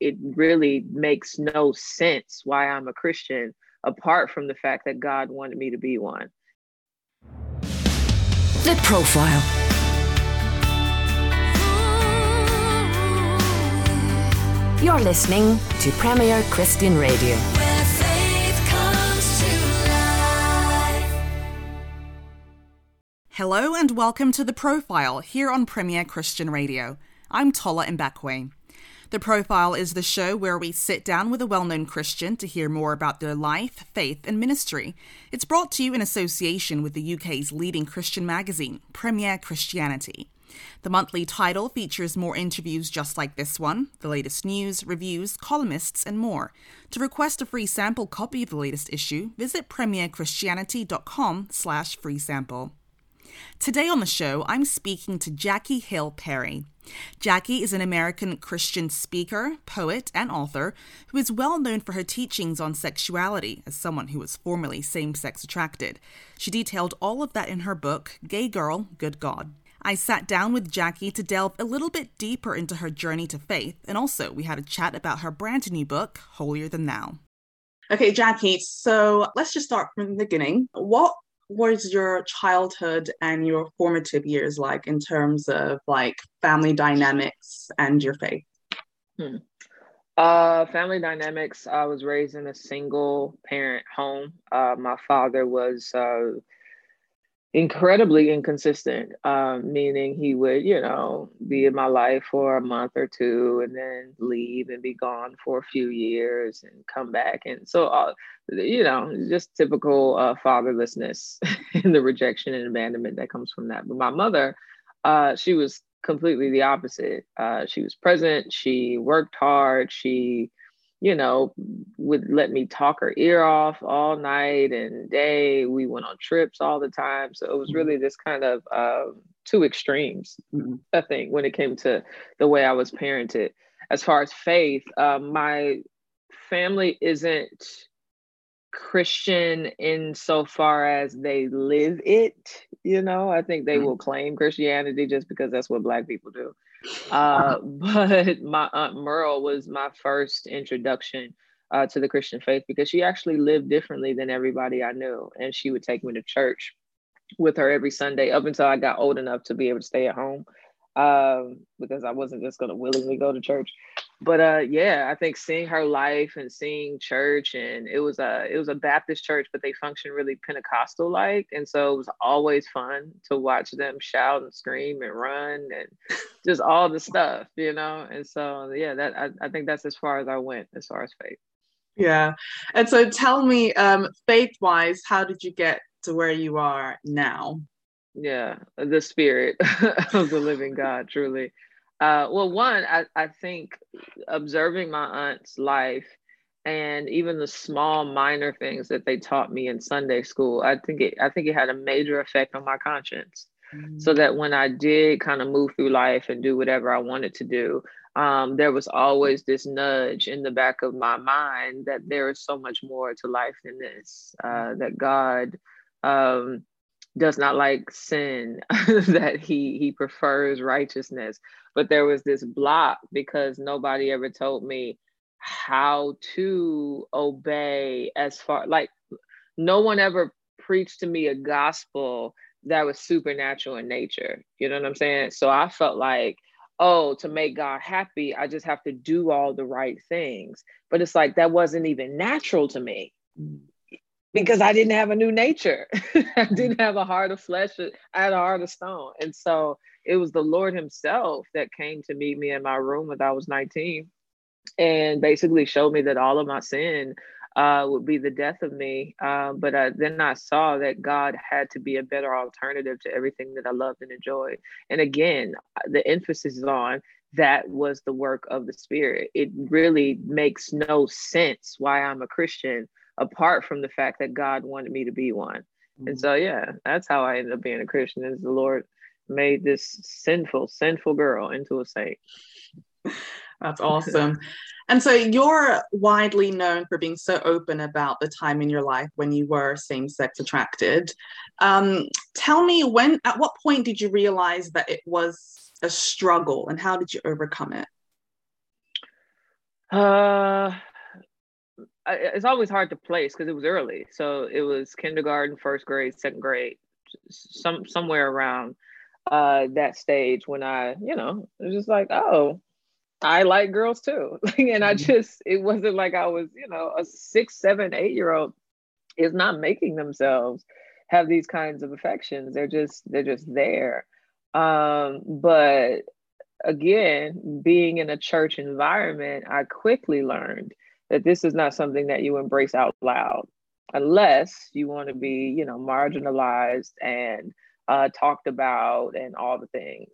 it really makes no sense why I'm a Christian apart from the fact that God wanted me to be one. The Profile. You're listening to Premier Christian Radio. Hello and welcome to The Profile here on Premier Christian Radio. I'm Tola Mbakwe. The Profile is the show where we sit down with a well known Christian to hear more about their life, faith, and ministry. It's brought to you in association with the UK's leading Christian magazine, Premier Christianity. The monthly title features more interviews just like this one, the latest news, reviews, columnists, and more. To request a free sample copy of the latest issue, visit premierchristianity.com slash free sample. Today on the show, I'm speaking to Jackie Hill Perry. Jackie is an American Christian speaker, poet, and author who is well known for her teachings on sexuality as someone who was formerly same sex attracted. She detailed all of that in her book, Gay Girl, Good God. I sat down with Jackie to delve a little bit deeper into her journey to faith, and also we had a chat about her brand new book, Holier Than Thou. Okay, Jackie, so let's just start from the beginning. What was your childhood and your formative years like in terms of like family dynamics and your faith? Hmm. Uh, family dynamics. I was raised in a single parent home. Uh, my father was uh, incredibly inconsistent, um, meaning he would, you know, be in my life for a month or two and then leave and be gone for a few years and come back. And so, uh, you know, just typical uh, fatherlessness and the rejection and abandonment that comes from that. But my mother, uh, she was completely the opposite. Uh, she was present, she worked hard, she you know, would let me talk her ear off all night and day. We went on trips all the time. So it was mm-hmm. really this kind of uh, two extremes, mm-hmm. I think, when it came to the way I was parented. As far as faith, uh, my family isn't Christian in so far as they live it. You know, I think they mm-hmm. will claim Christianity just because that's what Black people do. Uh, but my aunt Merle was my first introduction uh, to the Christian faith because she actually lived differently than everybody I knew, and she would take me to church with her every Sunday up until I got old enough to be able to stay at home um, because I wasn't just going to willingly go to church. But uh yeah i think seeing her life and seeing church and it was a it was a baptist church but they function really pentecostal like and so it was always fun to watch them shout and scream and run and just all the stuff you know? And so yeah that I, I think that's as far as i went as far as faith. Yeah. And so tell me um faith wise how did you get to where you are now yeah the spirit of the living god truly uh, well, one, I, I think observing my aunt's life and even the small minor things that they taught me in Sunday school, I think it I think it had a major effect on my conscience. Mm-hmm. So that when I did kind of move through life and do whatever I wanted to do, um, there was always this nudge in the back of my mind that there is so much more to life than this. Uh, that God um, does not like sin, that he he prefers righteousness. But there was this block because nobody ever told me how to obey as far like no one ever preached to me a gospel that was supernatural in nature. You know what I'm saying? So I felt like, oh, to make God happy, I just have to do all the right things. But it's like that wasn't even natural to me mm. Because I didn't have a new nature. I didn't have a heart of flesh. I had a heart of stone. And so it was the Lord Himself that came to meet me in my room when I was 19 and basically showed me that all of my sin uh, would be the death of me. Uh, but I, then I saw that God had to be a better alternative to everything that I loved and enjoyed. And again, the emphasis is on that was the work of the spirit. It really makes no sense why I'm a Christian apart from the fact that God wanted me to be one. Mm-hmm. And so yeah, that's how I ended up being a Christian is the Lord made this sinful, sinful girl into a saint. That's awesome. and so you're widely known for being so open about the time in your life when you were same sex attracted. Um, tell me when, at what point did you realize that it was a struggle and how did you overcome it? Uh, it's always hard to place because it was early. So it was kindergarten, first grade, second grade, some somewhere around uh, that stage when I, you know, it was just like, oh, I like girls too. and I mm-hmm. just, it wasn't like I was, you know, a six, seven, eight year old is not making themselves have these kinds of affections. They're just, they're just there. Um, but again, being in a church environment, I quickly learned that this is not something that you embrace out loud unless you want to be, you know, marginalized and uh, talked about and all the things.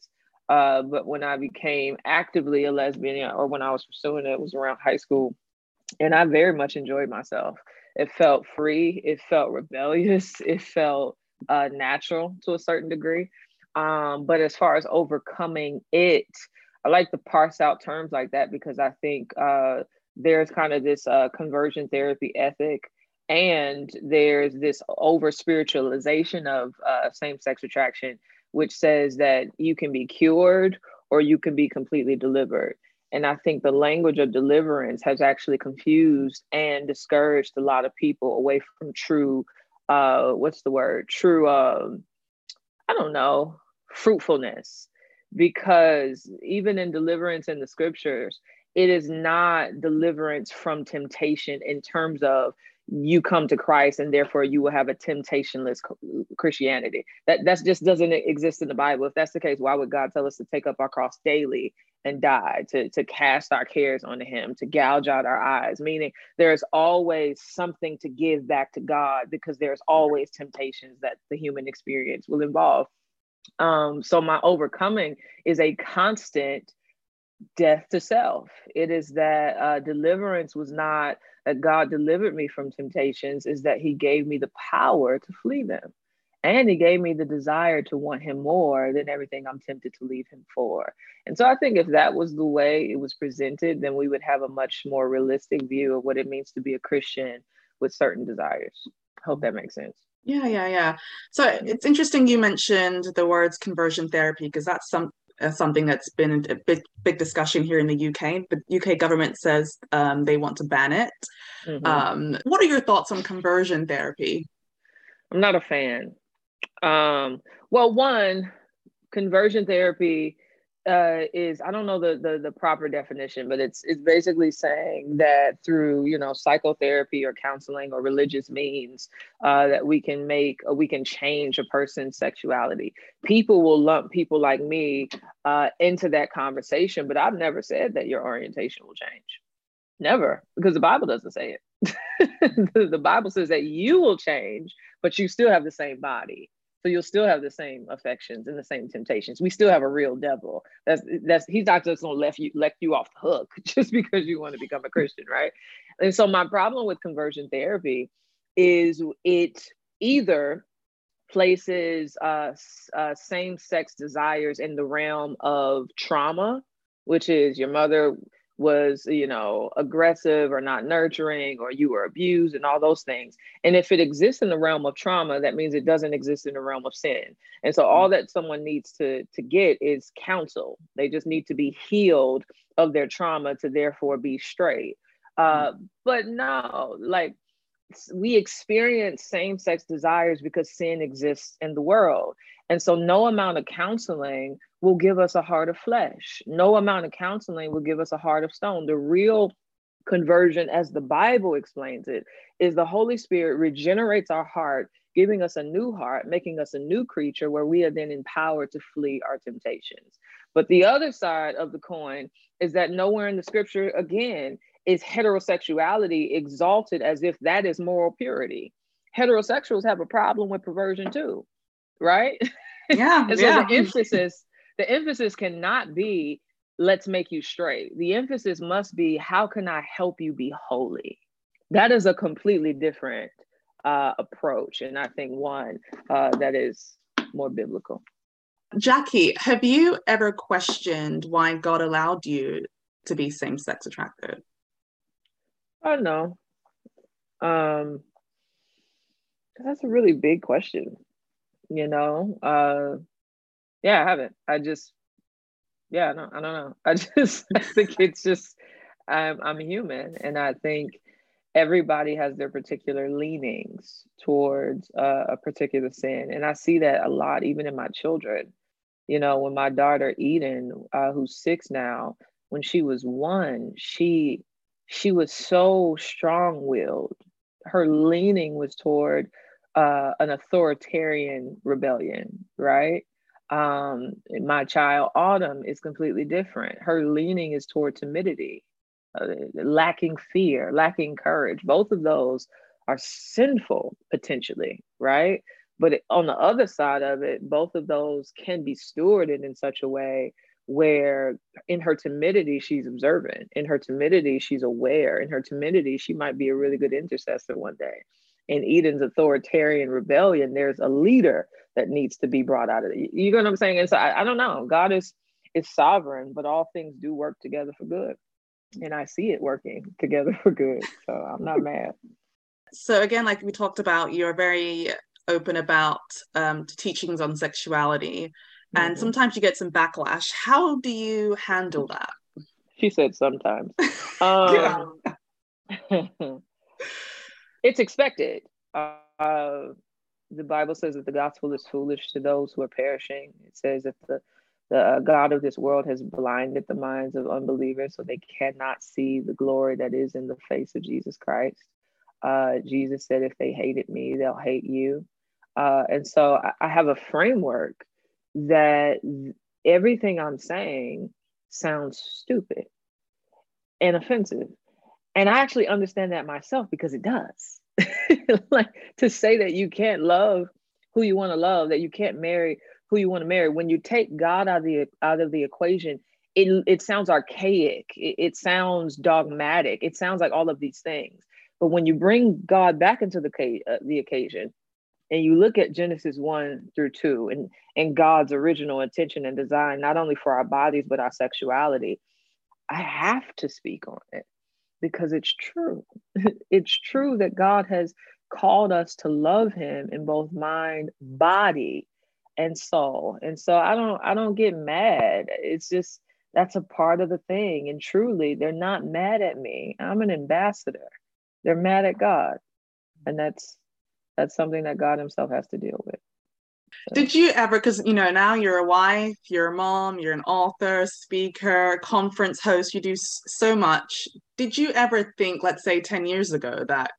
Uh, but when I became actively a lesbian or when I was pursuing it, it was around high school. And I very much enjoyed myself. It felt free, it felt rebellious, it felt uh, natural to a certain degree. Um, but as far as overcoming it, I like to parse out terms like that because I think uh, there's kind of this uh, conversion therapy ethic and there's this over spiritualization of uh, same sex attraction which says that you can be cured or you can be completely delivered. And I think the language of deliverance has actually confused and discouraged a lot of people away from true, uh, what's the word? True, um, I don't know, fruitfulness. Because even in deliverance in the scriptures, it is not deliverance from temptation in terms of you come to Christ and therefore you will have a temptationless Christianity. That that just doesn't exist in the Bible. If that's the case, why would God tell us to take up our cross daily and die, to, to cast our cares onto him, to gouge out our eyes? Meaning there's always something to give back to God because there's always temptations that the human experience will involve. Um, so my overcoming is a constant death to self. It is that uh, deliverance was not that God delivered me from temptations is that He gave me the power to flee them. And He gave me the desire to want Him more than everything I'm tempted to leave Him for. And so I think if that was the way it was presented, then we would have a much more realistic view of what it means to be a Christian with certain desires. Hope that makes sense. Yeah, yeah, yeah. So it's interesting you mentioned the words conversion therapy because that's some something that's been a big big discussion here in the UK. The UK government says um, they want to ban it. Mm-hmm. Um, what are your thoughts on conversion therapy? I'm not a fan. Um, well, one, conversion therapy uh, is I don't know the, the the proper definition, but it's it's basically saying that through you know psychotherapy or counseling or religious means uh, that we can make uh, we can change a person's sexuality. People will lump people like me uh, into that conversation, but I've never said that your orientation will change. Never, because the Bible doesn't say it. the, the Bible says that you will change, but you still have the same body. So you'll still have the same affections and the same temptations. We still have a real devil. That's that's he's not just gonna let you let you off the hook just because you want to become a Christian, right? And so my problem with conversion therapy is it either places uh, uh, same-sex desires in the realm of trauma, which is your mother was you know aggressive or not nurturing or you were abused and all those things. And if it exists in the realm of trauma that means it doesn't exist in the realm of sin. And so all that someone needs to to get is counsel. They just need to be healed of their trauma to therefore be straight. Uh, but no like we experience same-sex desires because sin exists in the world. And so no amount of counseling will give us a heart of flesh. No amount of counseling will give us a heart of stone. The real conversion, as the Bible explains it, is the Holy Spirit regenerates our heart, giving us a new heart, making us a new creature where we are then empowered to flee our temptations. But the other side of the coin is that nowhere in the scripture, again, is heterosexuality exalted as if that is moral purity. Heterosexuals have a problem with perversion too, right? Yeah. and so yeah. the emphasis the emphasis cannot be let's make you straight. The emphasis must be how can I help you be holy? That is a completely different uh, approach. And I think one uh, that is more biblical. Jackie, have you ever questioned why God allowed you to be same sex attracted? Oh, no. Um, that's a really big question. You know, uh, yeah, I haven't. I just, yeah, no, I don't know. I just, I think it's just, I'm, I'm human, and I think everybody has their particular leanings towards uh, a particular sin, and I see that a lot, even in my children. You know, when my daughter Eden, uh, who's six now, when she was one, she she was so strong-willed. Her leaning was toward uh, an authoritarian rebellion, right? Um, my child Autumn is completely different. Her leaning is toward timidity, uh, lacking fear, lacking courage. Both of those are sinful potentially, right? But on the other side of it, both of those can be stewarded in such a way where in her timidity she's observant in her timidity she's aware in her timidity she might be a really good intercessor one day in eden's authoritarian rebellion there's a leader that needs to be brought out of it you know what i'm saying and so I, I don't know god is is sovereign but all things do work together for good and i see it working together for good so i'm not mad so again like we talked about you're very open about um, teachings on sexuality and mm-hmm. sometimes you get some backlash. How do you handle that? She said sometimes. um, it's expected. Uh, the Bible says that the gospel is foolish to those who are perishing. It says that the the uh, God of this world has blinded the minds of unbelievers so they cannot see the glory that is in the face of Jesus Christ. Uh, Jesus said, if they hated me, they'll hate you. Uh, and so I, I, have a framework that everything I'm saying sounds stupid and offensive. And I actually understand that myself because it does. like to say that you can't love who you want to love, that you can't marry who you want to marry. When you take God out of the out of the equation, it it sounds archaic. It, it sounds dogmatic. It sounds like all of these things. But when you bring God back into the uh, the occasion, and you look at Genesis 1 through 2 and, and God's original intention and design, not only for our bodies, but our sexuality, I have to speak on it because it's true. it's true that God has called us to love him in both mind, body, and soul. And so I don't I don't get mad. It's just that's a part of the thing. And truly, they're not mad at me. I'm an ambassador. They're mad at God. And that's that's something that God Himself has to deal with. Did you ever, because you know, now you're a wife, you're a mom, you're an author, speaker, conference host, you do so much. Did you ever think, let's say 10 years ago, that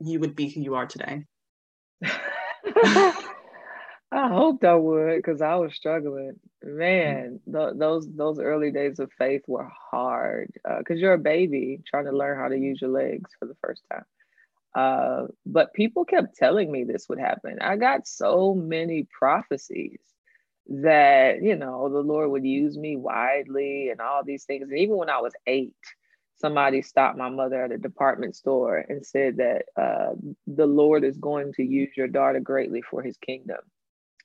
you would be who you are today? I hoped I would because I was struggling. Man, th- those those early days of faith were hard because uh, you're a baby trying to learn how to use your legs for the first time. Uh, but people kept telling me this would happen. I got so many prophecies that, you know, the Lord would use me widely and all these things. And even when I was eight, somebody stopped my mother at a department store and said that uh, the Lord is going to use your daughter greatly for his kingdom.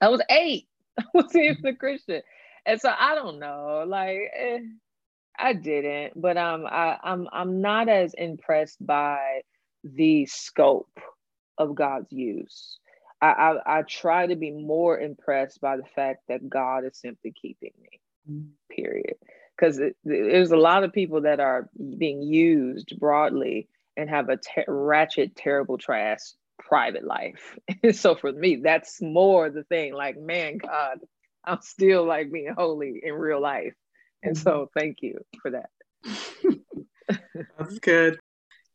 I was eight. I wasn't even a Christian. And so I don't know, like, eh, I didn't, but um, I, I'm I'm not as impressed by the scope of God's use. I, I, I, try to be more impressed by the fact that God is simply keeping me, period. Because there's a lot of people that are being used broadly and have a ter- ratchet, terrible, trash private life. so for me, that's more the thing. Like, man, God, I'm still like being holy in real life. And so thank you for that. that's good.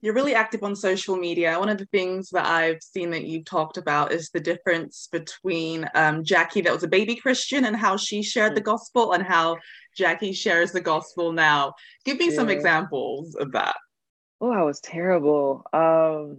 You're really active on social media. One of the things that I've seen that you've talked about is the difference between um, Jackie, that was a baby Christian, and how she shared the mm. gospel, and how Jackie shares the gospel now. Give me yeah. some examples of that. Oh, I was terrible. Um,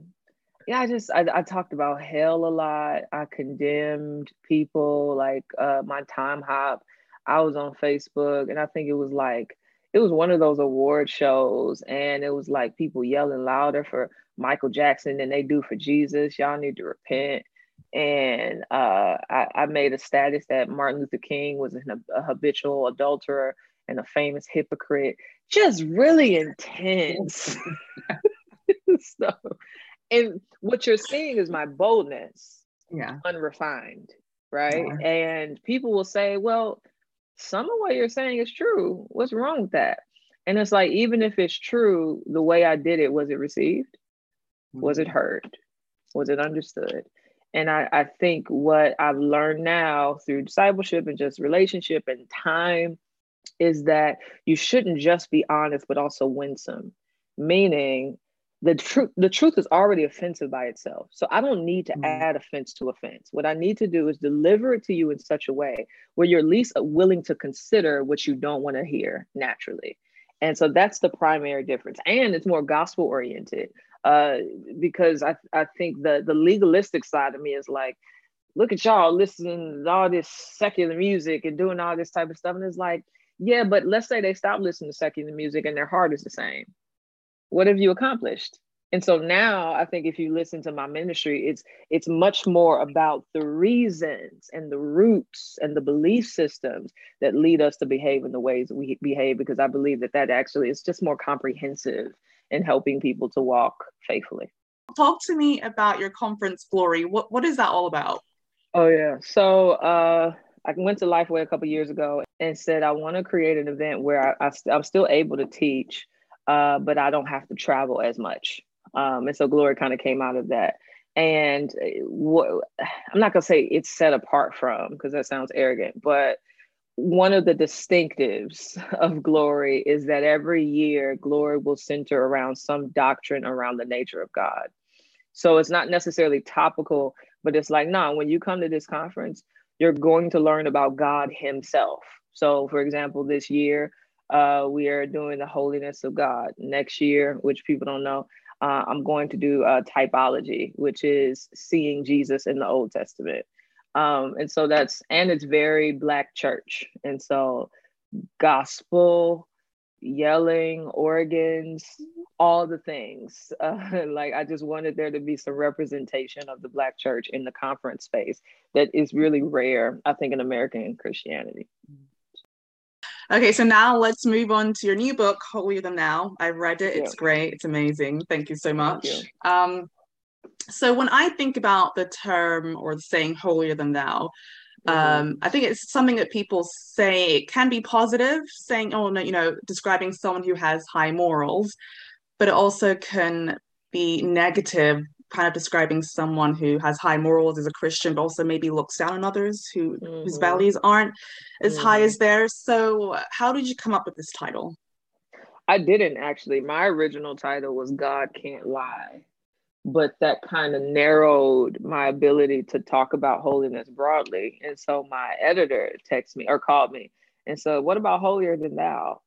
yeah, I just I, I, talked about hell a lot. I condemned people like uh, my Timehop. I was on Facebook, and I think it was like it was one of those award shows, and it was like people yelling louder for Michael Jackson than they do for Jesus. Y'all need to repent. And uh, I, I, made a status that Martin Luther King was an, a habitual adulterer and a famous hypocrite. Just really intense stuff. And what you're seeing is my boldness, yeah, unrefined, right? Yeah. And people will say, "Well, some of what you're saying is true. What's wrong with that?" And it's like, even if it's true, the way I did it, was it received? Was it mm-hmm. heard? Was it understood? And I, I think what I've learned now through discipleship and just relationship and time is that you shouldn't just be honest, but also winsome. Meaning the truth the truth is already offensive by itself. So I don't need to mm add offense to offense. What I need to do is deliver it to you in such a way where you're at least willing to consider what you don't want to hear naturally. And so that's the primary difference. And it's more gospel oriented uh, because I, I think the, the legalistic side of me is like, look at y'all listening to all this secular music and doing all this type of stuff. And it's like, yeah, but let's say they stop listening to secular music and their heart is the same. What have you accomplished? And so now I think if you listen to my ministry, it's it's much more about the reasons and the roots and the belief systems that lead us to behave in the ways we behave, because I believe that that actually is just more comprehensive in helping people to walk faithfully. Talk to me about your conference, Glory. What what is that all about? Oh yeah, so uh, I went to Lifeway a couple years ago and said I want to create an event where I, I am still able to teach, uh, but I don't have to travel as much. Um, and so Glory kind of came out of that. And uh, what I'm not gonna say it's set apart from because that sounds arrogant, but one of the distinctives of glory is that every year glory will center around some doctrine around the nature of God. So it's not necessarily topical, but it's like, no, when you come to this conference, you're going to learn about God Himself. So, for example, this year, uh, we are doing the holiness of God. Next year, which people don't know, uh, I'm going to do uh, typology, which is seeing Jesus in the Old Testament. Um, and so that's, and it's very Black church. And so gospel, yelling, organs, all the things. Uh, like I just wanted there to be some representation of the Black church in the conference space that is really rare, I think, in American Christianity. Okay, so now let's move on to your new book, Holier Than Thou. I've read it. It's great. It's amazing. Thank you so much. You. Um, so when I think about the term or the saying holier than thou, mm-hmm. um, I think it's something that people say it can be positive, saying, oh no, you know, describing someone who has high morals, but it also can be negative, kind of describing someone who has high morals as a Christian, but also maybe looks down on others who mm-hmm. whose values aren't as mm-hmm. high as theirs. So how did you come up with this title? I didn't actually. My original title was God Can't Lie but that kind of narrowed my ability to talk about holiness broadly. And so my editor texted me or called me and said, What about holier than thou?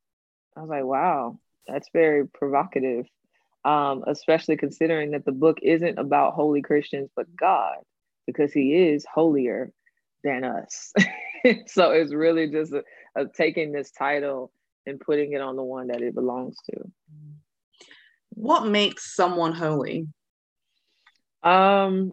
I was like, Wow, that's very provocative, um, especially considering that the book isn't about holy Christians, but God, because He is holier than us. so it's really just a, a taking this title and putting it on the one that it belongs to. What makes someone holy? Um,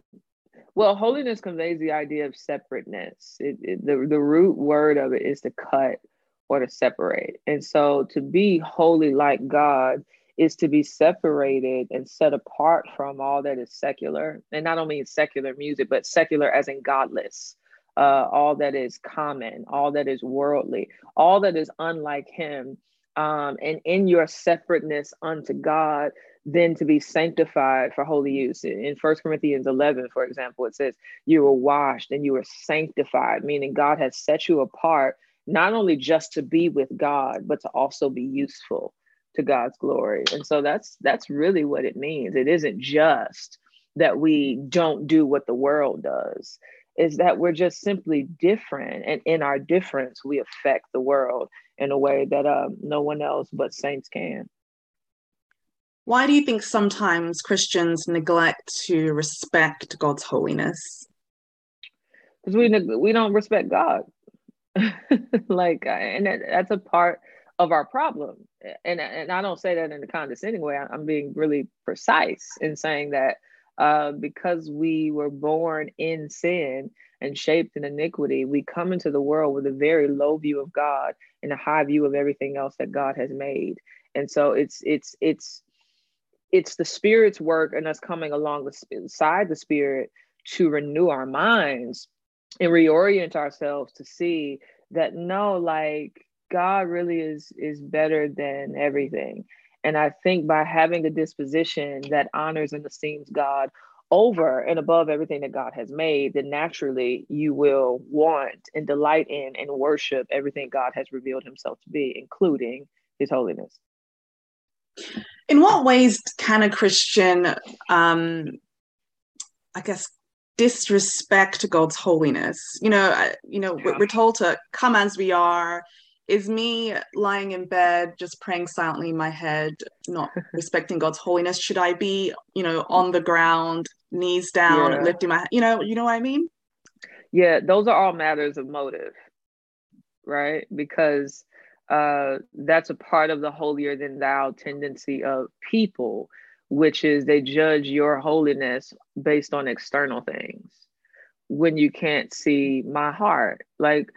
well, holiness conveys the idea of separateness. It, it, the, the root word of it is to cut or to separate. And so to be holy like God is to be separated and set apart from all that is secular. And not only secular music, but secular as in godless. Uh, all that is common, all that is worldly, all that is unlike Him. Um, and in your separateness unto God, then to be sanctified for holy use. In First Corinthians 11, for example, it says, You were washed and you were sanctified, meaning God has set you apart, not only just to be with God, but to also be useful to God's glory. And so that's that's really what it means. It isn't just that we don't do what the world does, is that we're just simply different. And in our difference, we affect the world in a way that um, no one else but saints can. Why do you think sometimes Christians neglect to respect God's holiness? Because we we don't respect God. like, and that, that's a part of our problem. And, and I don't say that in a condescending way. I'm being really precise in saying that uh, because we were born in sin and shaped in iniquity, we come into the world with a very low view of God and a high view of everything else that God has made. And so it's it's it's it's the spirit's work and us coming along the side the spirit to renew our minds and reorient ourselves to see that no like god really is is better than everything. And i think by having a disposition that honors and esteems god over and above everything that god has made then naturally you will want and delight in and worship everything god has revealed himself to be including his holiness in what ways can a christian um i guess disrespect God's holiness. You know, you know, yeah. we're told to come as we are. Is me lying in bed just praying silently in my head, not respecting God's holiness? Should I be, you know, on the ground, knees down, yeah. lifting my, you know, you know what I mean? Yeah, those are all matters of motive, right? Because uh, that's a part of the holier than thou tendency of people which is they judge your holiness based on external things when you can't see my heart. Like,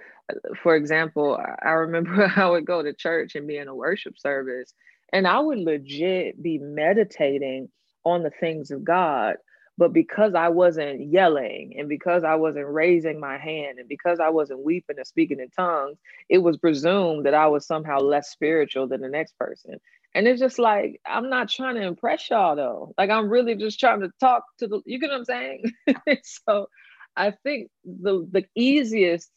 for example, I remember I would go to church and be in a worship service, and I would legit be meditating on the things of God. But because I wasn't yelling and because I wasn't raising my hand and because I wasn't weeping and speaking in tongues, it was presumed that I was somehow less spiritual than the next person. And it's just like, I'm not trying to impress y'all though. Like, I'm really just trying to talk to the, you get what I'm saying? so I think the, the easiest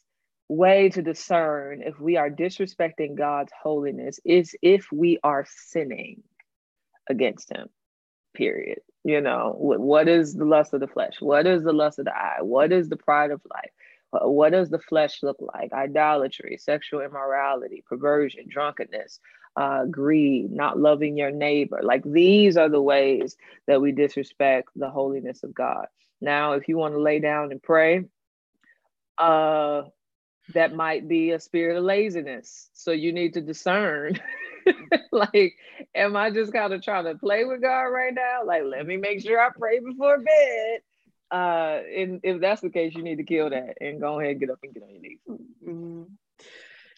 way to discern if we are disrespecting God's holiness is if we are sinning against Him, period. You know, what, is the lust of the flesh? What is the lust of the eye? What is the pride of life? What does the flesh look like? Idolatry, sexual immorality, perversion, drunkenness, uh, greed, not loving your neighbor. Like these are the ways that we disrespect the holiness of God. Now, if you want to lay down and pray, uh, that might be a spirit of laziness. So you need to discern. like, am I just kind of trying to play with God right now? Like, let me make sure I pray before bed. Uh, and if that's the case, you need to kill that and go ahead and get up and get on your knees. Mm-hmm.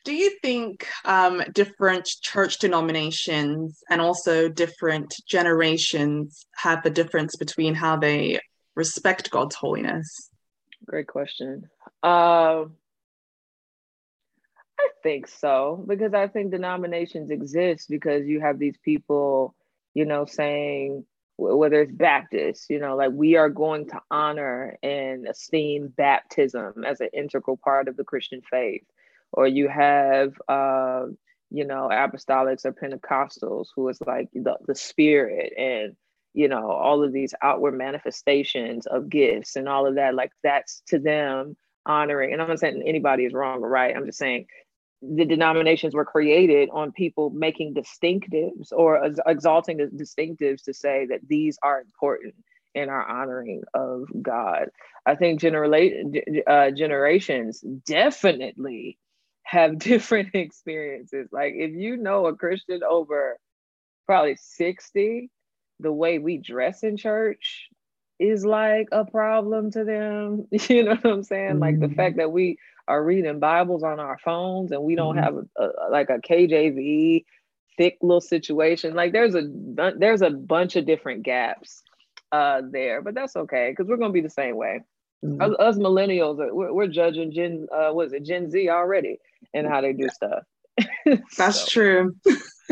Do you think um, different church denominations and also different generations have a difference between how they respect God's holiness? Great question. Uh, think so because I think denominations exist because you have these people, you know, saying whether it's Baptist, you know, like we are going to honor and esteem baptism as an integral part of the Christian faith. Or you have uh, you know apostolics or pentecostals who is like the, the spirit and you know all of these outward manifestations of gifts and all of that. Like that's to them honoring and i'm not saying anybody is wrong or right. I'm just saying the denominations were created on people making distinctives or exalting the distinctives to say that these are important in our honoring of God. I think genera- uh, generations definitely have different experiences. Like if you know a Christian over probably 60, the way we dress in church is like a problem to them. You know what I'm saying? Like the mm-hmm. fact that we are reading Bibles on our phones and we don't mm-hmm. have a, a, like a KJV thick little situation. Like there's a there's a bunch of different gaps uh there, but that's okay because we're gonna be the same way. Mm-hmm. Us, us, millennials, we're, we're, judging Gen, uh, what is it, Gen Z already, and how they do stuff. That's so. true.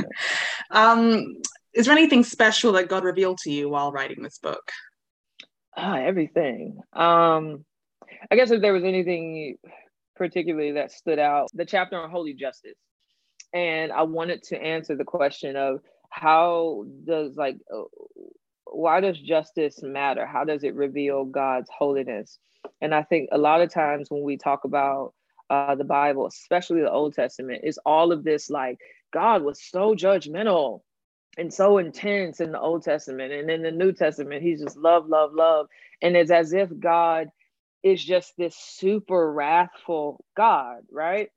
um, is there anything special that God revealed to you while writing this book? Ah, everything. Um, I guess if there was anything particularly that stood out, the chapter on holy justice, and I wanted to answer the question of how does like uh, why does justice matter? How does it reveal God's holiness? And I think a lot of times when we talk about uh, the Bible, especially the Old Testament, is all of this like God was so judgmental and so intense in the Old Testament. And in the New Testament, he's just love, love, love. And it's as if God is just this super wrathful God, right?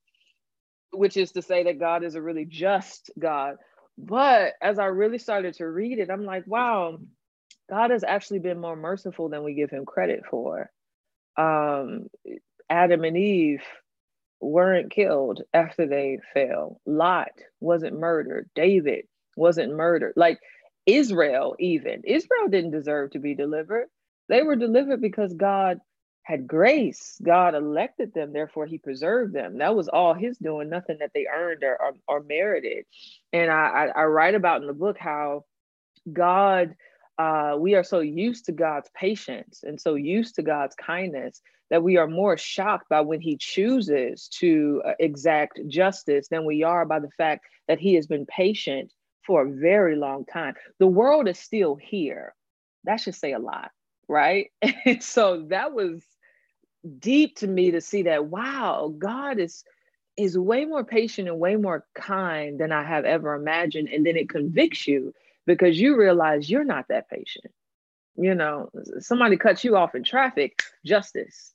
which is to say that God is a really just God. But as I really started to read it, I'm like, wow, God has actually been more merciful than we give him credit for. Um, Adam and Eve weren't killed after they fell. Lot wasn't murdered. David wasn't murdered. Like Israel, even Israel didn't deserve to be delivered. They were delivered because God had grace. God elected them, therefore, He preserved them. That was all His doing, nothing that they earned or, or, or merited. And I, I, I, write about in the book how God, uh, we are so used to God's patience and so used to God's kindness that we are more shocked by when He chooses to uh, exact justice than we are by the fact that He has been patient for a very long time. The world is still here. That should say a lot right? And so that was deep to me to see that wow god is is way more patient and way more kind than i have ever imagined. And then it convicts you because you realize you're not that patient. You know somebody cuts you off in traffic justice.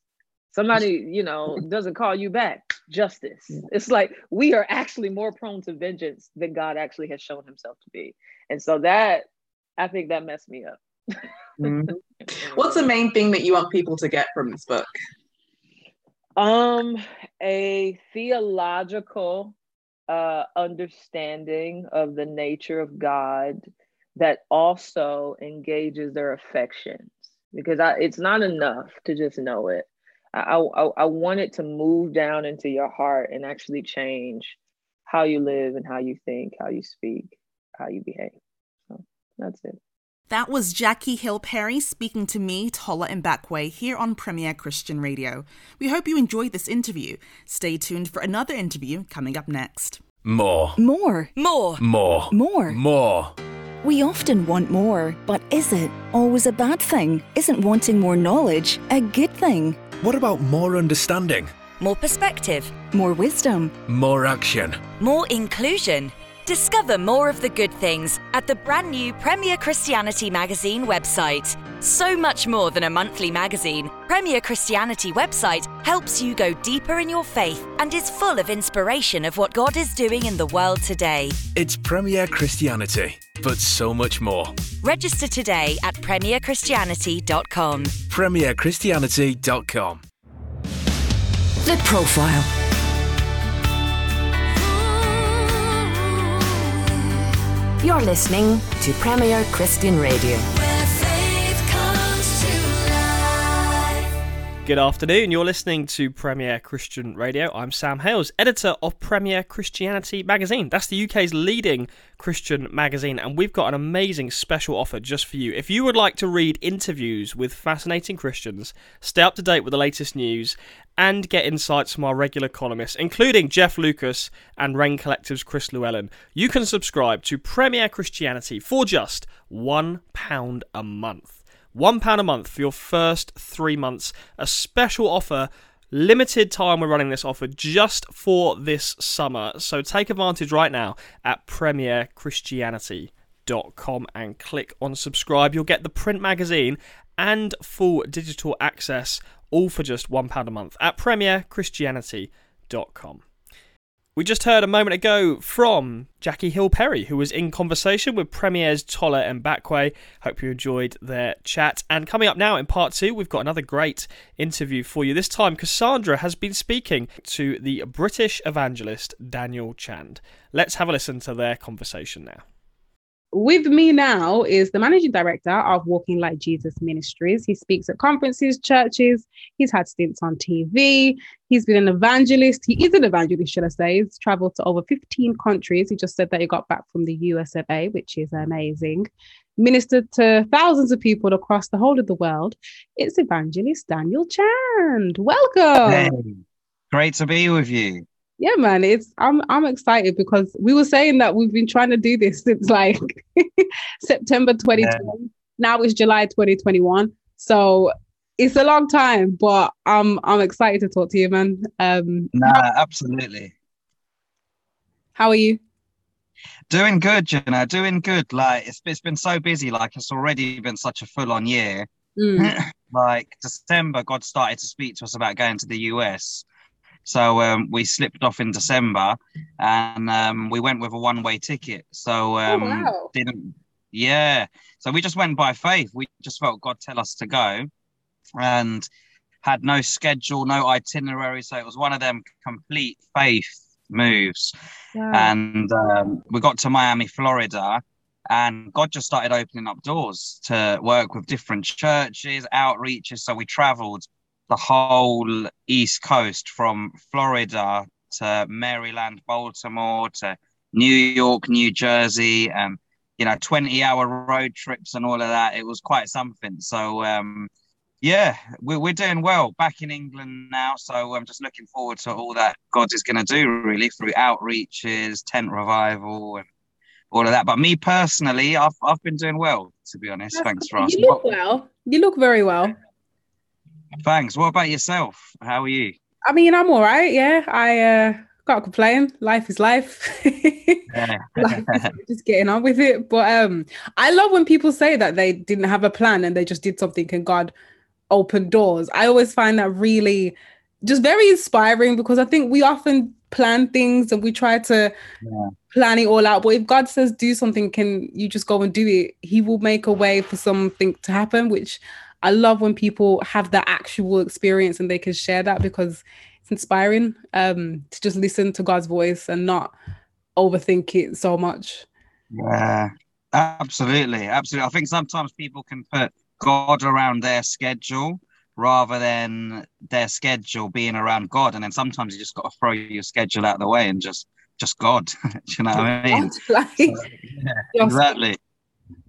Somebody you know doesn't call you back justice. It's like we are actually more prone to vengeance than god actually has shown himself to be. And so that i think that messed me up. Mm-hmm. what's the main thing that you want people to get from this book um, a theological uh, understanding of the nature of God that also engages their affections because I, it's not enough to just know it. I, I, I want it to move down into your heart and actually change how you live and how you think, how you speak, how you behave. So that's it. That was Jackie Hill Perry speaking to me, Tola Mbakwe, here on Premier Christian Radio. We hope you enjoyed this interview. Stay tuned for another interview coming up next. More. More. More. More. More. More. We often want more, but is it always a bad thing? Isn't wanting more knowledge a good thing? What about more understanding? More perspective. More wisdom. More action. More inclusion. Discover more of the good things at the brand new Premier Christianity Magazine website. So much more than a monthly magazine, Premier Christianity website helps you go deeper in your faith and is full of inspiration of what God is doing in the world today. It's Premier Christianity, but so much more. Register today at premierchristianity.com. premierchristianity.com. The Profile. You're listening to Premier Christian Radio. Good afternoon. You're listening to Premier Christian Radio. I'm Sam Hailes, editor of Premier Christianity magazine. That's the UK's leading Christian magazine, and we've got an amazing special offer just for you. If you would like to read interviews with fascinating Christians, stay up to date with the latest news, and get insights from our regular columnists, including Jeff Lucas and Rend Collective's Chris Llewellyn, you can subscribe to Premier Christianity for just £1 a month. £1 a month for your first three months. A special offer limited time we're running this offer just for this summer. So take advantage right now at premierchristianity.com and click on subscribe. You'll get the print magazine and full digital access all for just £1 a month at premierchristianity.com. We just heard a moment ago from Jackie Hill Perry, who was in conversation with Premier's Tola and Mbakwe. Hope you enjoyed their chat. And coming up now in part two, we've got another great interview for you. This time, Cassandra has been speaking to the British evangelist Daniel Chand. Let's have a listen to their conversation now with me now is the managing director of Walking Like Jesus Ministries. He speaks at conferences, churches. He's had stints on TV. He's been an evangelist. He is an evangelist, should I say. He's traveled to over 15 countries. He just said that he got back from the US of A, which is amazing. Ministered to thousands of people across the whole of the world. It's evangelist Daniel Chand. Welcome. Hey, great to be with you yeah man it's i'm i'm excited because we were saying that we've been trying to do this since like september 2020 yeah. now it's july 2021 so it's a long time but i'm i'm excited to talk to you man. Um nah, how, absolutely. how are you? Doing good jenna doing good. Like it's, it's been so busy. Like it's already been such a full-on year. Mm. like december god started to speak to us about going to the us So um, we slipped off in December, and um, we went with a one-way ticket. So um, oh, wow. didn't, yeah. So we just went by faith. We just felt God tell us to go, and had no schedule, no itinerary. So it was one of them complete faith moves. Wow. And um, we got to Miami, Florida, and God just started opening up doors to work with different churches, outreaches. So we traveled the whole East Coast from Florida to Maryland, Baltimore to New York, New Jersey, and you know, 20 hour road trips and all of that. It was quite something. So, um, yeah, we're, we're doing well back in England now. So I'm just looking forward to all that God is going to do really through outreaches, tent revival, and all of that. But me personally, I've, I've been doing well, to be honest. Thanks for asking. You look well. You look very well. Thanks. What about yourself? How are you? I mean, I'm all right. Yeah, I uh, can't complain. Life is life. Yeah. Life is just getting on with it. But um, I love when people say that they didn't have a plan and they just did something and God opened doors. I always find that really just very inspiring because I think we often plan things and we try to Yeah. plan it all out. But if God says do something, can you just go and do it? He will make a way for something to happen, which I love when people have that actual experience and they can share that because it's inspiring um, to just listen to God's voice and not overthink it so much. Yeah, absolutely, absolutely. I think sometimes people can put God around their schedule rather than their schedule being around God, and then sometimes you just got to throw your schedule out of the way and just just God. Do you know what I mean? Like, Yeah, exactly.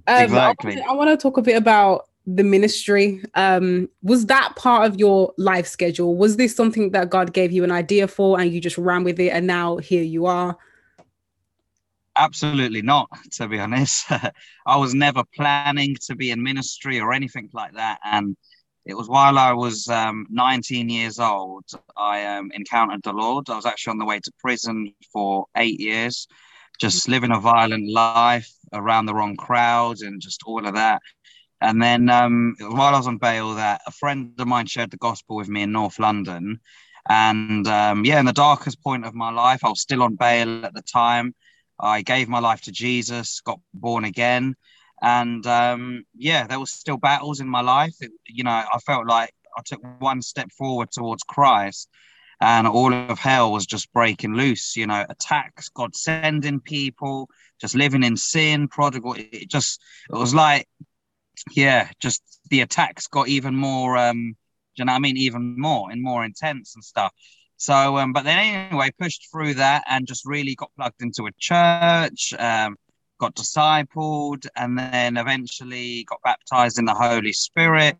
Um, Exactly. I, want to talk a bit about the ministry. Um, was that part of your life schedule? Was this something that God gave you an idea for and you just ran with it and now here you are? Absolutely not, to be honest. I was never planning to be in ministry or anything like that. And it was while I was um, 19 years old, I um, encountered the Lord. I was actually on the way to prison for eight years, just living a violent life around the wrong crowd and just all of that. And then um, while I was on bail, that a friend of mine shared the gospel with me in North London. And um, yeah, in the darkest point of my life, I was still on bail at the time. I gave my life to Jesus, got born again, and um, yeah, there were still battles in my life. It, you know, I felt like I took one step forward towards Christ, and all of hell was just breaking loose. You know, attacks, God sending people, just living in sin, prodigal. It, just, it was like, yeah, just the attacks got even more. Um, you know I mean? Even more and more intense and stuff. So, um, but then anyway, pushed through that and just really got plugged into a church, um, got discipled, and then eventually got baptized in the Holy Spirit.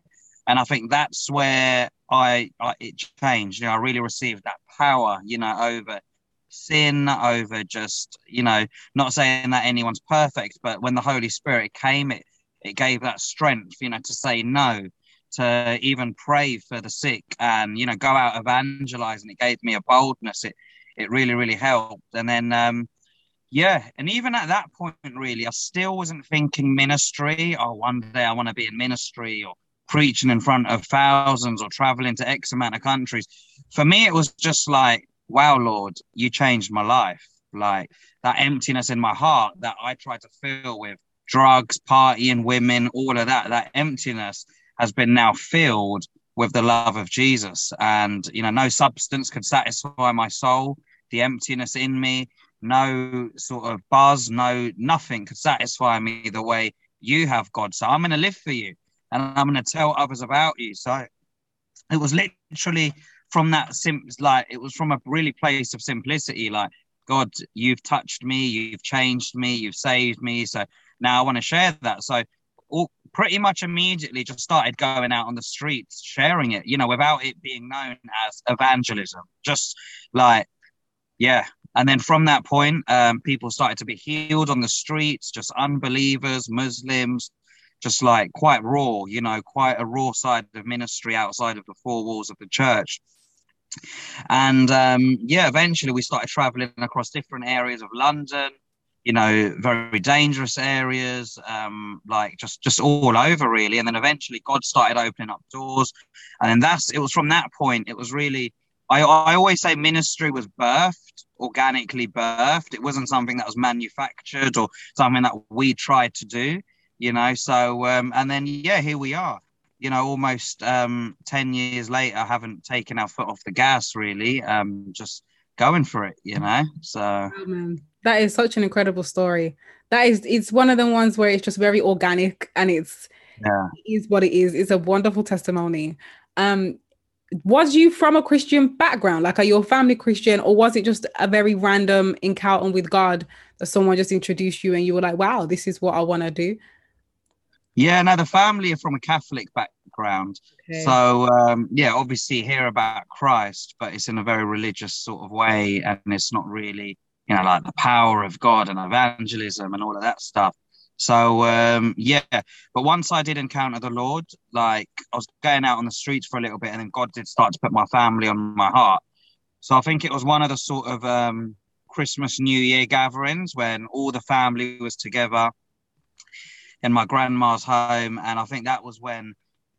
And I think that's where I, I it changed. You know, I really received that power, you know, over sin, over just, you know, not saying that anyone's perfect, but when the Holy Spirit came, it it gave that strength, you know, to say no, to even pray for the sick and you know go out evangelizing. It gave me a boldness. It it really really helped. And then um yeah and even at that point really i still wasn't thinking ministry. Oh one day i want to be in ministry or preaching in front of thousands or traveling to x amount of countries. For me it was just like wow lord you changed my life. Like that emptiness in my heart that i tried to fill with drugs partying women all of that that emptiness has been now filled with the love of Jesus. And, you know, no substance could satisfy my soul, the emptiness in me, no sort of buzz, no, nothing could satisfy me the way you have, God. So I'm going to live for you and I'm going to tell others about you. So it was literally from that, sim- like, it was from a really place of simplicity, like, God, you've touched me, you've changed me, you've saved me. So now I want to share that. So all, pretty much immediately just started going out on the streets sharing it you know without it being known as evangelism. Just like yeah. And then from that point um, people started to be healed on the streets just unbelievers muslims just like quite raw you know quite a raw side of ministry outside of the four walls of the church. And um, yeah eventually we started traveling across different areas of london you know very dangerous areas um like just just all over really and then eventually god started opening up doors and then that's it was from that point it was really I, I always say ministry was birthed, organically birthed. It wasn't something that was manufactured or something that we tried to do, you know. So, um, and then, yeah, here we are, you know, almost um, 10 years later, haven't taken our foot off the gas really, um, just going for it, you know. So, oh, that is such an incredible story. That is, it's one of the ones where it's just very organic and it's, yeah, it is what it is. It's a wonderful testimony. Um, was you from a Christian background? Like, are your family Christian, or was it just a very random encounter with God that someone just introduced you and you were like, wow, this is what I want to do? Yeah, no, the family are from a Catholic background. Okay. So, um, yeah, obviously hear about Christ, but it's in a very religious sort of way. And it's not really, you know, like the power of God and evangelism and all of that stuff. So um, yeah, but once I did encounter the Lord, like I was going out on the streets for a little bit, and then God did start to put my family on my heart. So I think it was one of the sort of um, Christmas New Year gatherings when all the family was together in my grandma's home, and I think that was when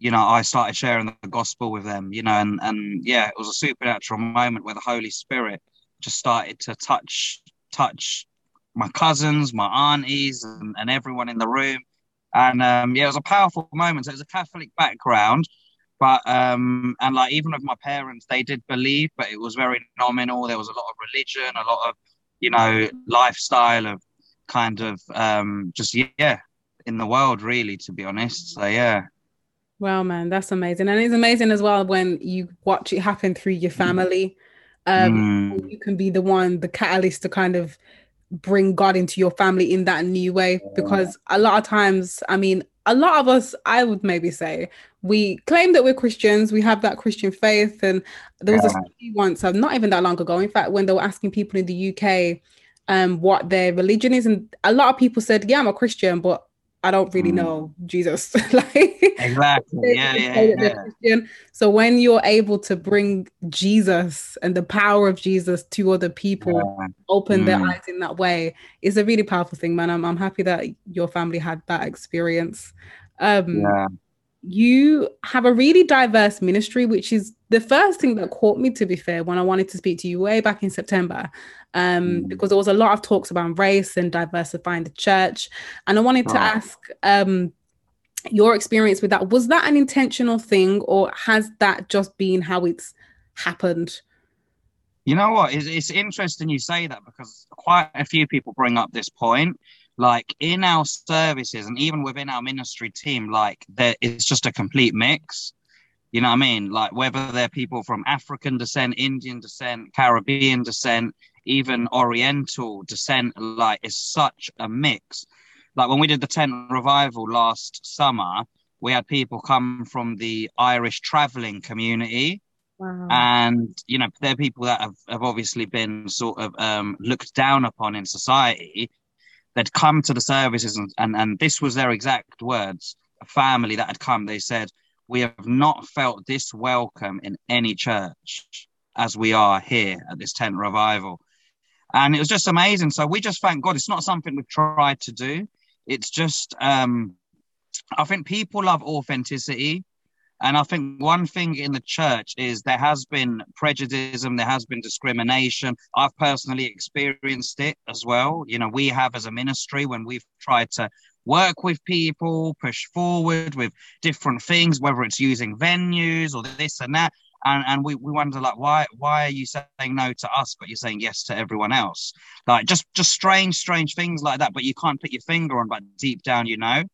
you know I started sharing the gospel with them. You know, and and yeah, it was a supernatural moment where the Holy Spirit just started to touch touch my cousins, my aunties, and, and everyone in the room. And um, yeah, it was a powerful moment. So it was a Catholic background, but um, and like even with my parents, they did believe, but it was very nominal. There was a lot of religion, a lot of you know lifestyle of kind of um, just yeah in the world, really, to be honest. So yeah. Wow, man, that's amazing, and it's amazing as well when you watch it happen through your family. Um, mm. You can be the one, the catalyst to kind of bring God into your family in that new way because a lot of times, I mean, a lot of us, I would maybe say, we claim that we're Christians, we have that Christian faith. And there was a study once, uh, not even that long ago, in fact, when they were asking people in the UK um, what their religion is, and a lot of people said, Yeah, I'm a Christian, but I don't really mm. know Jesus. like exactly. Yeah, yeah, yeah. So when you're able to bring Jesus and the power of Jesus to other people, yeah. open mm. their eyes in that way, is a really powerful thing, man. I'm I'm happy that your family had that experience. Um, yeah you have a really diverse ministry, which is the first thing that caught me, to be fair, when I wanted to speak to you way back in September, um, mm. because there was a lot of talks about race and diversifying the church. And I wanted to ask um, your experience with that. Was that an intentional thing, or has that just been how it's happened? You know what? It's, it's interesting you say that because quite a few people bring up this point like in our services and even within our ministry team like there it's just a complete mix. You know what i mean? Like whether they're people from african descent indian descent caribbean descent even oriental descent like it's such a mix. Like when we did the tent revival last summer we had people come from the irish traveling community. Wow. And you know, they're people that have, have obviously been sort of um, looked down upon in society, they'd come to the services and, and, and this was their exact words. A family that had come they said we have not felt this welcome in any church as we are here at this tent revival. And it was just amazing. So we just thank god. It's not something we've tried to do. It's just um i think people love authenticity and I think one thing in the church is there has been prejudice, there has been discrimination. I've personally experienced it as well. You know, we have as a ministry when we've tried to work with people, push forward with different things, whether it's using venues or this and that. And, and we, we wonder like why why are you saying no to us but you're saying yes to everyone else like just just strange strange things like that but you can't put your finger on but deep down you know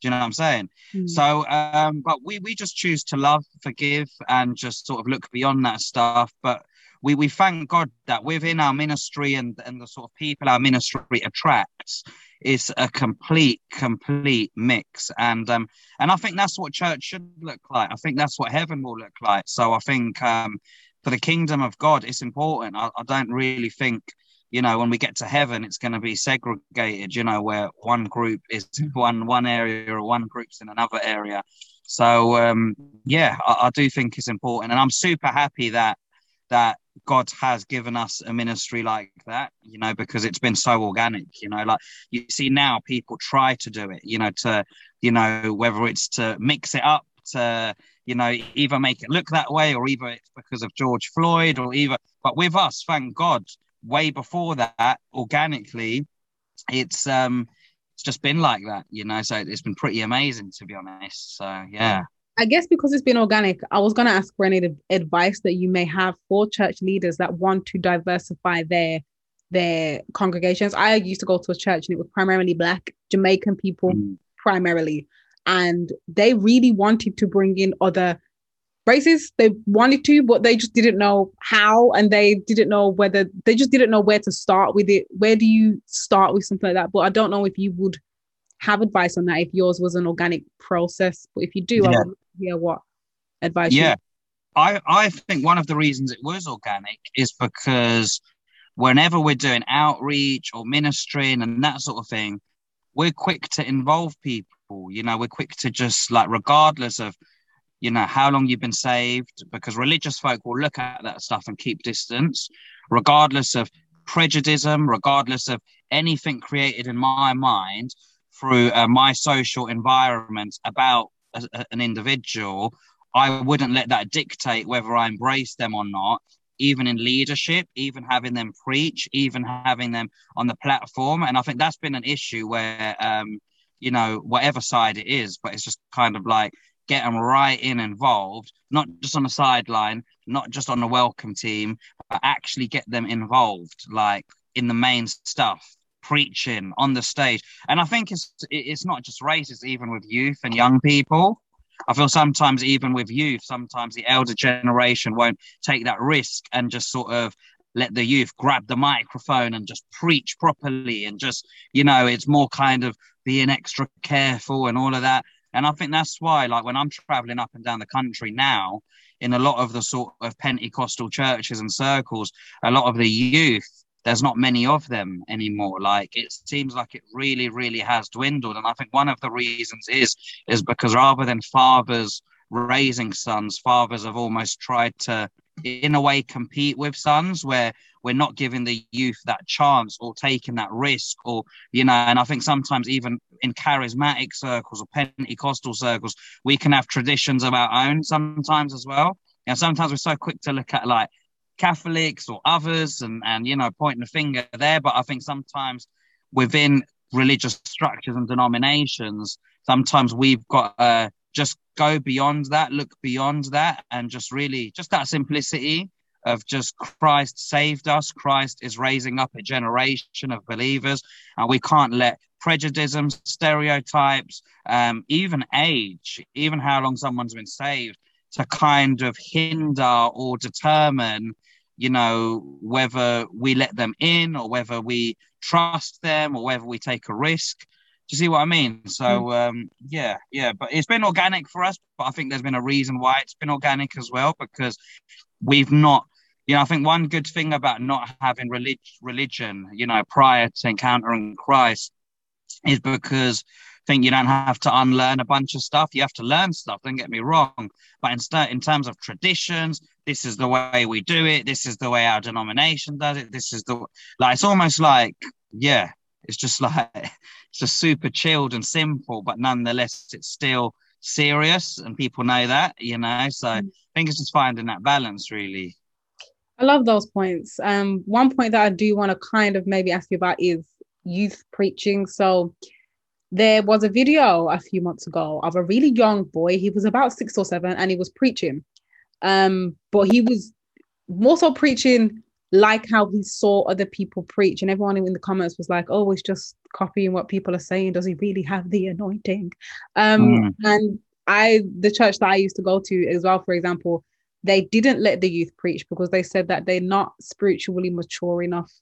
do you know what I'm saying? Mm. So, um, but we we just choose to love, forgive, and just sort of look beyond that stuff. But we we thank God that within our ministry and and the sort of people our ministry attracts is a complete complete mix and um and i think that's what church should look like i think that's what heaven will look like so i think um for the kingdom of god it's important i, I don't really think you know, when we get to heaven, it's going to be segregated, you know, where one group is one one area or one group's in another area. So um, yeah, I, I do think it's important, and I'm super happy that that God has given us a ministry like that, you know, because it's been so organic, you know, like you see now people try to do it, you know, to, you know, whether it's to mix it up to, you know, either make it look that way or either it's because of George Floyd or either, but with us, thank God, way before that, organically, it's um it's just been like that, you know. So it's been pretty amazing to be honest. So yeah. I guess because it's been organic, I was going to ask for any advice that you may have for church leaders that want to diversify their their congregations. I used to go to a church and it was primarily black Jamaican people, mm. primarily, and they really wanted to bring in other races. They wanted to, but they just didn't know how, and they didn't know whether they just didn't know where to start with it. Where do you start with something like that? But I don't know if you would have advice on that if yours was an organic process. But if you do, yeah. I would hear what advice. Yeah, I I think one of the reasons it was organic is because whenever we're doing outreach or ministering and that sort of thing, we're quick to involve people. You know, we're quick to just like, regardless of, you know, how long you've been saved, because religious folk will look at that stuff and keep distance, regardless of prejudice, regardless of anything created in my mind through uh, my social environment about a, a, an individual. I wouldn't let that dictate whether I embrace them or not even in leadership, even having them preach, even having them on the platform. And I think that's been an issue where, um, you know, whatever side it is, but it's just kind of like get them right in involved, not just on the sideline, not just on the welcome team, but actually get them involved, like in the main stuff preaching on the stage and i think it's it's not just race it's even with youth and young people I feel sometimes even with youth, sometimes the elder generation won't take that risk and just sort of let the youth grab the microphone and just preach properly and just, you know, it's more kind of being extra careful and all of that. And I think that's why, like, when I'm traveling up and down the country now, in a lot of the sort of Pentecostal churches and circles, a lot of the youth there's not many of them anymore. Like it seems like it really, really has dwindled. And I think one of the reasons is is because rather than fathers raising sons, fathers have almost tried to, in a way, compete with sons, where we're not giving the youth that chance or taking that risk, or you know. And I think sometimes even in charismatic circles or Pentecostal circles, we can have traditions of our own sometimes as well. And sometimes we're so quick to look at like Catholics or others and, and, you know, pointing the finger there. But I think sometimes within religious structures and denominations, sometimes we've got to just go beyond that, look beyond that, and just really, just that simplicity of just Christ saved us. Christ is raising up a generation of believers, and we can't let prejudice, stereotypes, um, even age, even how long someone's been saved, to kind of hinder or determine you know, whether we let them in or whether we trust them or whether we take a risk. You see what I mean? So hmm. um, yeah, yeah. But it's been organic for us, but I think there's been a reason why it's been organic as well because we've not. You know, I think one good thing about not having relig- religion, you know, prior to encountering Christ, is because I think you don't have to unlearn a bunch of stuff. You have to learn stuff. Don't get me wrong, but instead, in terms of traditions, this is the way we do it. This is the way our denomination does it. This is the like. It's almost like yeah, it's just like it's just super chilled and simple, but nonetheless, it's still serious, and people know that. You know, so I think it's just finding that balance, really. I love those points. Um, one point that I do want to kind of maybe ask you about is youth preaching. So there was a video a few months ago of a really young boy. He was about six or seven and he was preaching. Um, but he was more so preaching like how he saw other people preach. And everyone in the comments was like, oh, it's just copying what people are saying. Does he really have the anointing? Um, mm. And I, the church that I used to go to as well, for example, they didn't let the youth preach because they said that they're not spiritually mature enough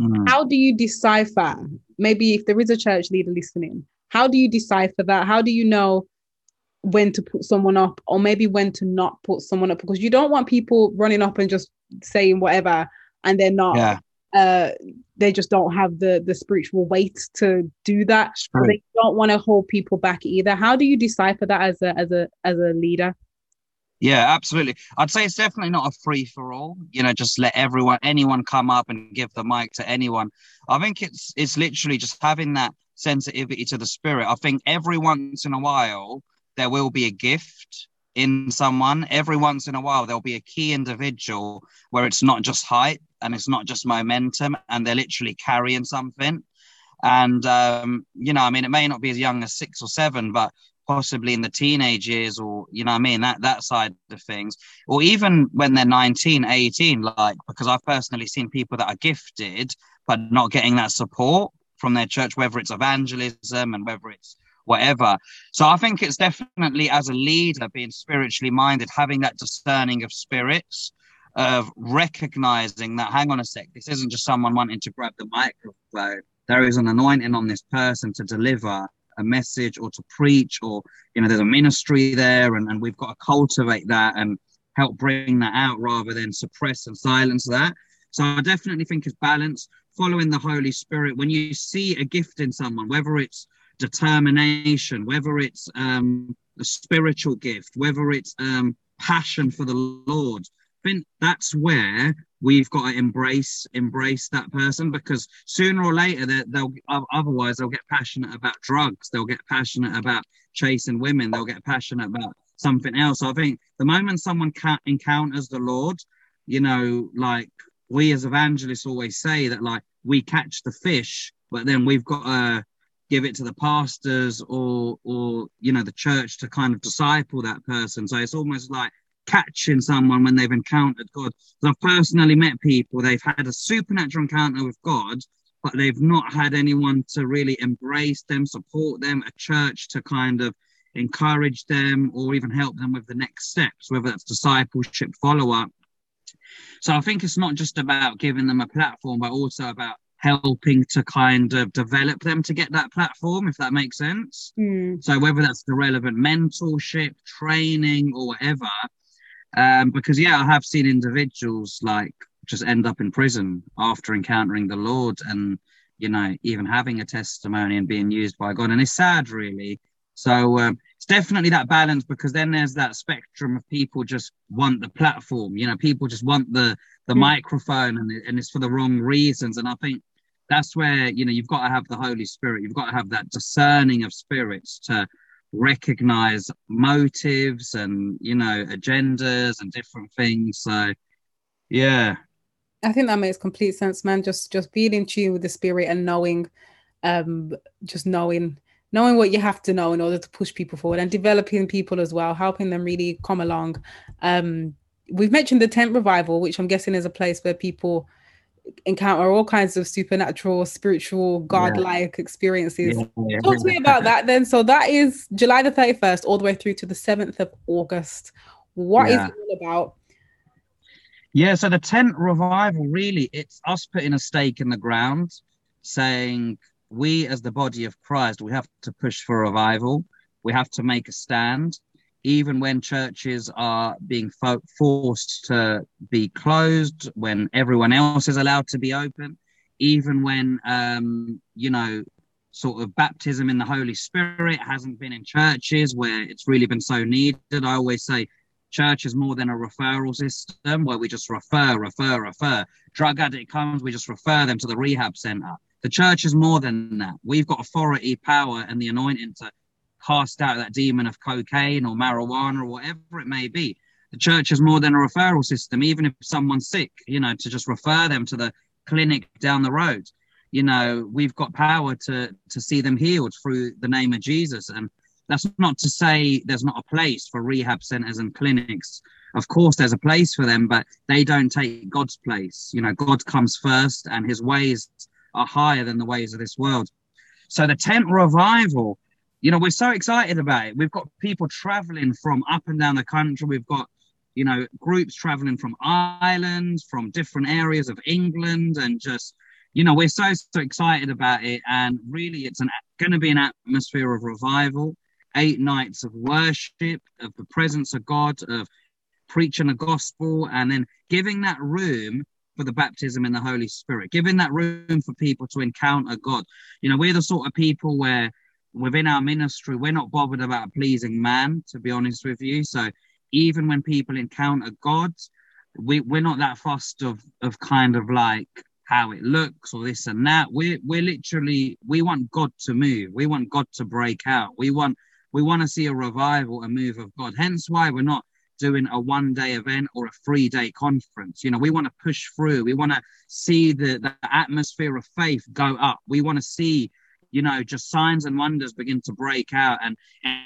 Mm. How do you decipher? Maybe if there is a church leader listening, how do you decipher that? How do you know when to put someone up or maybe when to not put someone up? Because you don't want people running up and just saying whatever and they're not. Yeah. Uh, they just don't have the the spiritual weight to do that. They don't want to hold people back either. How do you decipher that as a as a as a leader? Yeah, absolutely. I'd say it's definitely not a free for all. You know, just let everyone, anyone come up and give the mic to anyone. I think it's it's literally just having that sensitivity to the spirit. I think every once in a while there will be a gift in someone. Every once in a while, there'll be a key individual where it's not just height and it's not just momentum, and they're literally carrying something. And um, you know, I mean, it may not be as young as six or seven, but possibly in the teenage years or you know i mean that that side of things or even when they're 19 18 like because i've personally seen people that are gifted but not getting that support from their church whether it's evangelism and whether it's whatever. So i think it's definitely as a leader being spiritually minded having that discerning of spirits of recognizing that hang on a sec this isn't just someone wanting to grab the microphone. There is an anointing on this person to deliver a message or to preach or you know there's a ministry there and, and we've got to cultivate that and help bring that out rather than suppress and silence that. So i definitely think it's balance following the holy spirit when you see a gift in someone whether it's determination whether it's um, a spiritual gift whether it's um, passion for the lord I think that's where we've got to embrace embrace that person because sooner or later they'll otherwise they'll get passionate about drugs they'll get passionate about chasing women they'll get passionate about something else. I think the moment someone encounters the lord you know like we as evangelists always say that like we catch the fish but then we've got to give it to the pastors or or you know the church to kind of disciple that person so it's almost like catching someone when they've encountered God. I've personally met people, they've had a supernatural encounter with God, but they've not had anyone to really embrace them, support them, a church to kind of encourage them or even help them with the next steps, whether that's discipleship, follow up. So I think it's not just about giving them a platform, but also about helping to kind of develop them to get that platform, if that makes sense. Mm. So whether that's the relevant mentorship, training, or whatever, um, because yeah, I have seen individuals like just end up in prison after encountering the Lord and you know even having a testimony and being used by God, and it's sad, really. So um, it's definitely that balance because then there's that spectrum of people just want the platform. You know, people just want the the mm. microphone, and and it's for the wrong reasons. And I think that's where you know you've got to have the Holy Spirit. You've got to have that discerning of spirits to recognize motives and you know agendas and different things. So yeah. I think that makes complete sense man. Just just being in tune with the spirit and knowing um just knowing knowing what you have to know in order to push people forward and developing people as well helping them really come along. Um we've mentioned the tent revival which i'm guessing is a place where people encounter all kinds of supernatural, spiritual, godlike yeah. experiences. Yeah, yeah, Talk to me about that then. So that is July the 31st all the way through to the 7th of August. What is it all about? Yeah, so the tent revival really it's us putting a stake in the ground saying we as the body of Christ we have to push for revival. We have to make a stand even when churches are being fo- forced to be closed, when everyone else is allowed to be open, even when, um, you know, sort of baptism in the Holy Spirit hasn't been in churches where it's really been so needed. I always say church is more than a referral system where we just refer, refer, refer. Drug addict comes, we just refer them to the rehab center. The church is more than that. We've got authority, power, and the anointing to cast out that demon of cocaine or marijuana or whatever it may be. The church is more than a referral system, even if someone's sick, you know, to just refer them to the clinic down the road. You know, we've got power to to see them healed through the name of Jesus. And that's not to say there's not a place for rehab centers and clinics. Of course, there's a place for them, but they don't take God's place. You know, God comes first and his ways are higher than the ways of this world. So the tent revival you know, we're so excited about it. We've got people traveling from up and down the country. We've got, you know, groups traveling from Ireland, from different areas of England, and just, you know, we're so, so excited about it. And really, it's going to be an atmosphere of revival, eight nights of worship, of the presence of God, of preaching the gospel, and then giving that room for the baptism in the Holy Spirit, giving that room for people to encounter God. You know, we're the sort of people where within our ministry, we're not bothered about pleasing man, to be honest with you. So even when people encounter God, we, we're not that fussed of, of kind of like how it looks or this and that. We're, we're literally, we want God to move. We want God to break out. We want we want to see a revival, a move of God. Hence why we're not doing a one day event or a three day conference. You know, we want to push through. We want to see the, the atmosphere of faith go up. We want to see, you know, just signs and wonders begin to break out. And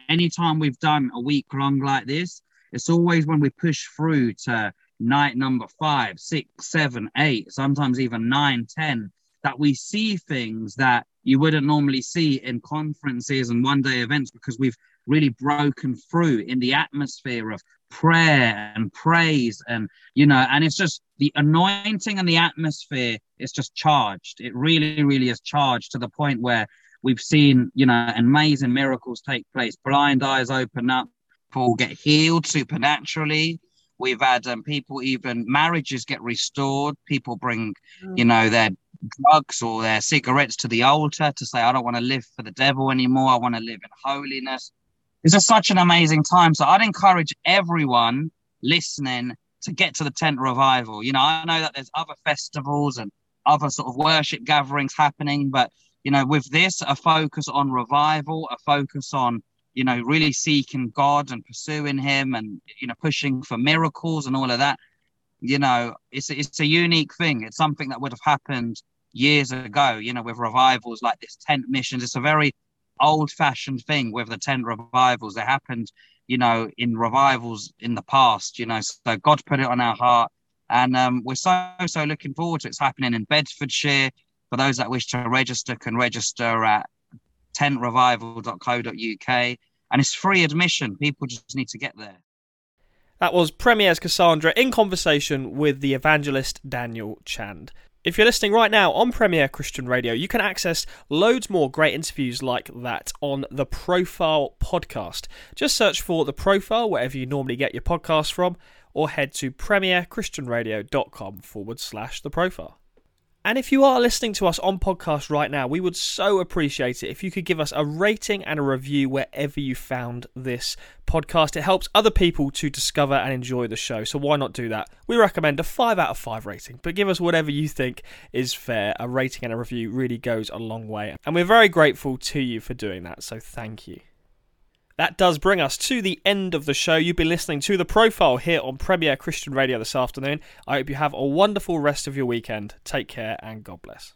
anytime we've done a week long like this, it's always when we push through to night number five, six, seven, eight, sometimes even nine, ten, that we see things that you wouldn't normally see in conferences and one day events because we've really broken through in the atmosphere of prayer and praise and you know and it's just the anointing and the atmosphere is just charged. It really really is charged to the point where we've seen you know amazing miracles take place. Blind eyes open up people get healed supernaturally. We've had um, people even marriages get restored. People bring you know their drugs or their cigarettes to the altar to say i don't want to live for the devil anymore. I want to live in holiness it's just such an amazing time. So I'd encourage everyone listening to get to the tent revival. You know, I know that there's other festivals and other sort of worship gatherings happening, but you know, with this, a focus on revival, a focus on you know really seeking God and pursuing Him, and you know pushing for miracles and all of that. You know, it's it's a unique thing. It's something that would have happened years ago. You know, with revivals like this tent missions. It's a very old fashioned thing with the tent revivals. It happened, you know, in revivals in the past, you know, so God put it on our heart. And um, we're so, so looking forward to it. It's happening in Bedfordshire. For those that wish to register, can register at tentrevival.co.uk. And it's free admission. People just need to get there. That was Premier's Cassandra in conversation with the evangelist Daniel Chand. If you're listening right now on Premier Christian Radio, you can access loads more great interviews like that on the Profile podcast. Just search for the Profile wherever you normally get your podcasts from, or head to premierchristianradio.com forward slash the profile. And if you are listening to us on podcast right now, we would so appreciate it if you could give us a rating and a review wherever you found this podcast. It helps other people to discover and enjoy the show, so why not do that? We recommend a 5 out of 5 rating, but give us whatever you think is fair. A rating and a review really goes a long way, and we're very grateful to you for doing that, so thank you. That does bring us to the end of the show. You've been listening to The Profile here on Premier Christian Radio this afternoon. I hope you have a wonderful rest of your weekend. Take care and God bless.